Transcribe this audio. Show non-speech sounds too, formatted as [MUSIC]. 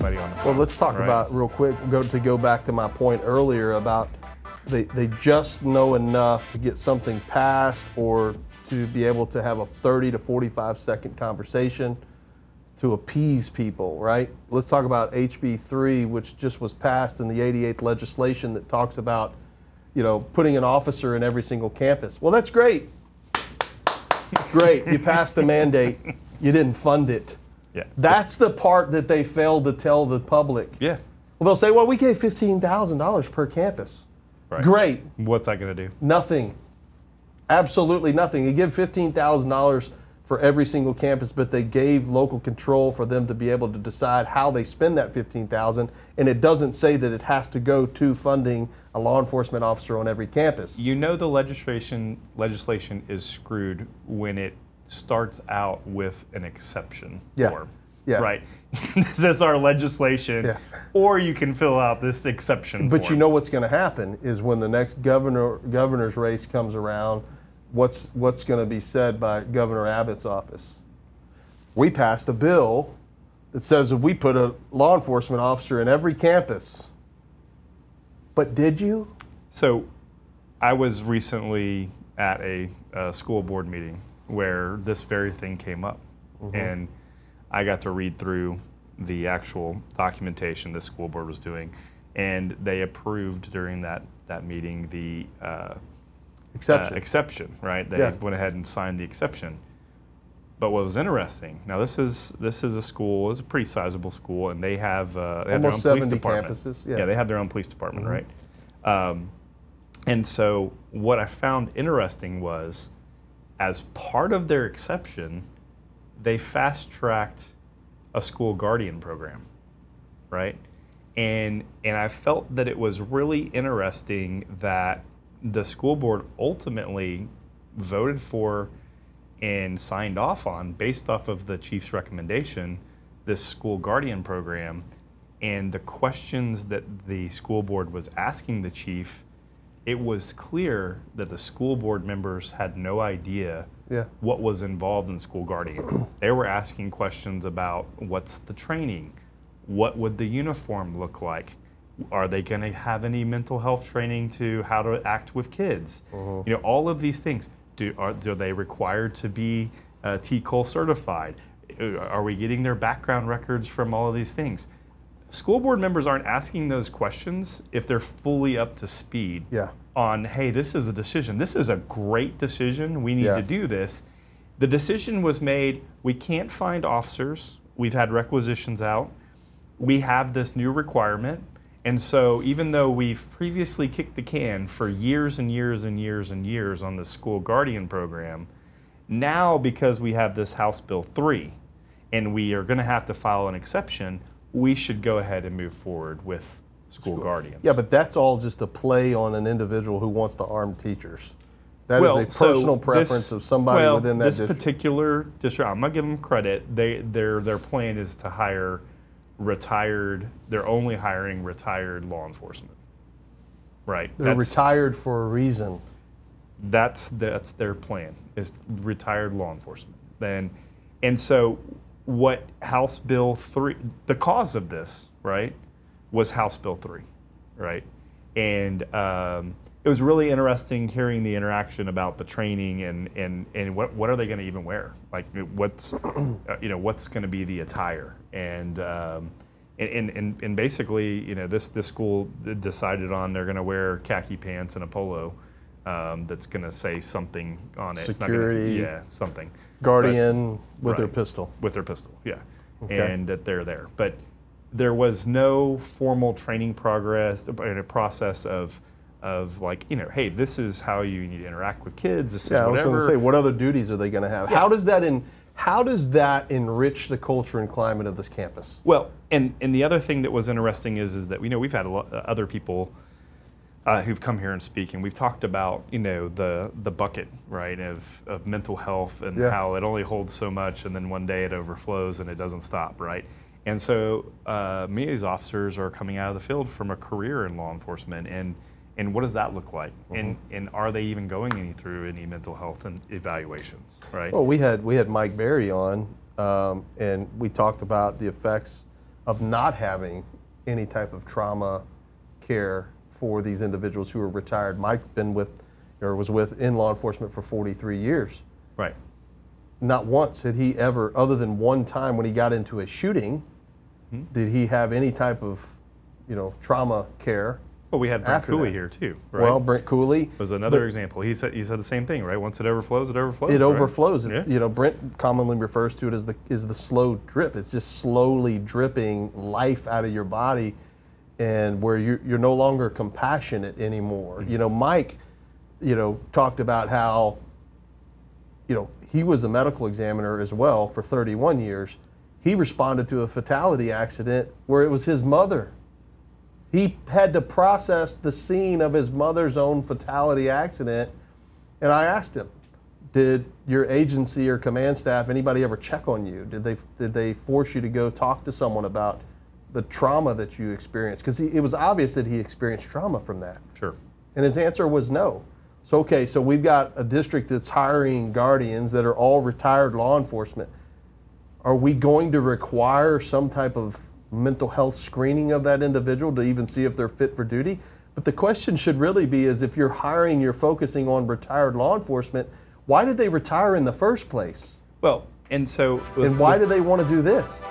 Well, let's talk Right. about real quick. Go to go back to my point earlier about they they just know enough to get something passed or to be able to have a 30 to 45 second conversation to appease people, right? Let's talk about HB 3, which just was passed in the 88th legislation that talks about, you know, putting an officer in every single campus. Well, that's great. great. You passed the mandate. You didn't fund it. Yeah. That's the part that they failed to tell the public. yeah. Well, they'll say, well, we gave $15,000 per campus. Right. Great. What's that going to do? Nothing. Absolutely nothing. You give $15,000 for every single campus, but they gave local control for them to be able to decide how they spend that 15,000, and it doesn't say that it has to go to funding a law enforcement officer on every campus. You know the legislation legislation is screwed when it starts out with an exception Yeah. form. Yeah. Right. [LAUGHS] this is our legislation. Yeah. Or you can fill out this exception But form. you know what's going to happen is when the next governor governor's race comes around, what's what's going to be said by Governor Abbott's office? We passed a bill that says if we put a law enforcement officer in every campus. But did you? So, I was recently at a, uh school board meeting where this very thing came up, Mm-hmm. and I got to read through the actual documentation the school board was doing, and they approved during that that meeting the uh, Exception. uh, exception. Right? They Yeah. went ahead and signed the exception. But what was interesting? Now this is this is a school. It's a pretty sizable school, and they have uh, they have their own police department. campuses, yeah. Mm-hmm. they have their own police department, right? Um, and so what I found interesting was, as part of their exception, they fast tracked a school guardian program, right? And and I felt that it was really interesting that the school board ultimately voted for and signed off on based off of the chief's recommendation this school guardian program and the questions that the school board was asking the chief it was clear that the school board members had no idea Yeah. what was involved in school guardian. [CLEARS THROAT] they were asking questions about what's the training, what would the uniform look like, are they going to have any mental health training to how to act with kids, you know, all of these things. Do are, are they required to be uh, TCOLE certified? Uh, Are we getting their background records from all of these things? School board members aren't asking those questions if they're fully up to speed Yeah. on, hey, this is a decision. This is a great decision. We need Yeah. to do this. The decision was made we can't find officers. We've had requisitions out. We have this new requirement. And so, even though we've previously kicked the can for years and years and years and years on the school guardian program, now because we have this House Bill 3 and we are going to have to file an exception, we should go ahead and move forward with school guardians. Yeah, but that's all just a play on an individual who wants to arm teachers. That is well, a so personal preference this- of somebody well, within that this district. particular district. I'm gonna give them credit. They their their plan is to hire retired. They're only hiring retired law enforcement. Right. They're That's- retired for a reason. that's that's their plan is retired law enforcement then and so what house bill 3 the cause of this right was house bill 3 right and um, it was really interesting hearing the interaction about the training and and and what what are they going to even wear like what's uh, you know what's going to be the attire and um, and, and, and, basically, you know, this, this school decided on they're going to wear khaki pants and a polo um, that's going to say something on it. It's not gonna- Security. yeah, something. Guardian with their pistol. With their pistol, yeah. Okay. And that they're there. But there was no formal training progress, uh, and a process of, of like, you know, hey, this is how you need to interact with kids. This Yeah, I was going to say, what other duties are they going to have? Yeah. How does that in how does that enrich the culture and climate of this campus? Well, and and the other thing that was interesting is is that you know we've had a lot uh, other people uh, who've come here and speak, and we've talked about you know the the bucket right of of mental health and Yeah. how it only holds so much, and then one day it overflows and it doesn't stop, right? And so uh, many of these officers are coming out of the field from a career in law enforcement, and and what does that look like? And and are they even going any through any mental health and evaluations, right? Well, we had we had Mike Berry on, um, and we talked about the effects of not having any type of trauma care for these individuals who are retired. Mike's been with, or was with in law enforcement for 43 years. Right. Not once had he ever, other than one time when he got into a shooting, hmm? did he have any type of, you know, trauma care. Well, we had Brent Cooley that. here too, right? Well, Brent Cooley. was another but- example. He said he said the same thing, right? Once it overflows, it overflows. It right? overflows. Yeah. You know, Brent commonly refers to it as the is the slow drip. It's just slowly dripping life out of your body, and where you're you're no longer compassionate anymore. Mm-hmm. You know, Mike, you know, talked about how, you know, he was a medical examiner as well for 31 years. He responded to a fatality accident where it was his mother. He had to process the scene of his mother's own fatality accident and I asked him, did your agency or command staff, anybody ever check on you? Did they, did they force you to go talk to someone about the trauma that you experienced? Because it was obvious that he experienced trauma from that. Sure. And his answer was no. So, okay, so we've got a district that's hiring guardians that are all retired law enforcement. Are we going to require some type of mental health screening of that individual to even see if they're fit for duty? But the question should really be is if you're hiring, you're focusing on retired law enforcement, why did they retire in the first place? Well, and so And why do they want to do this?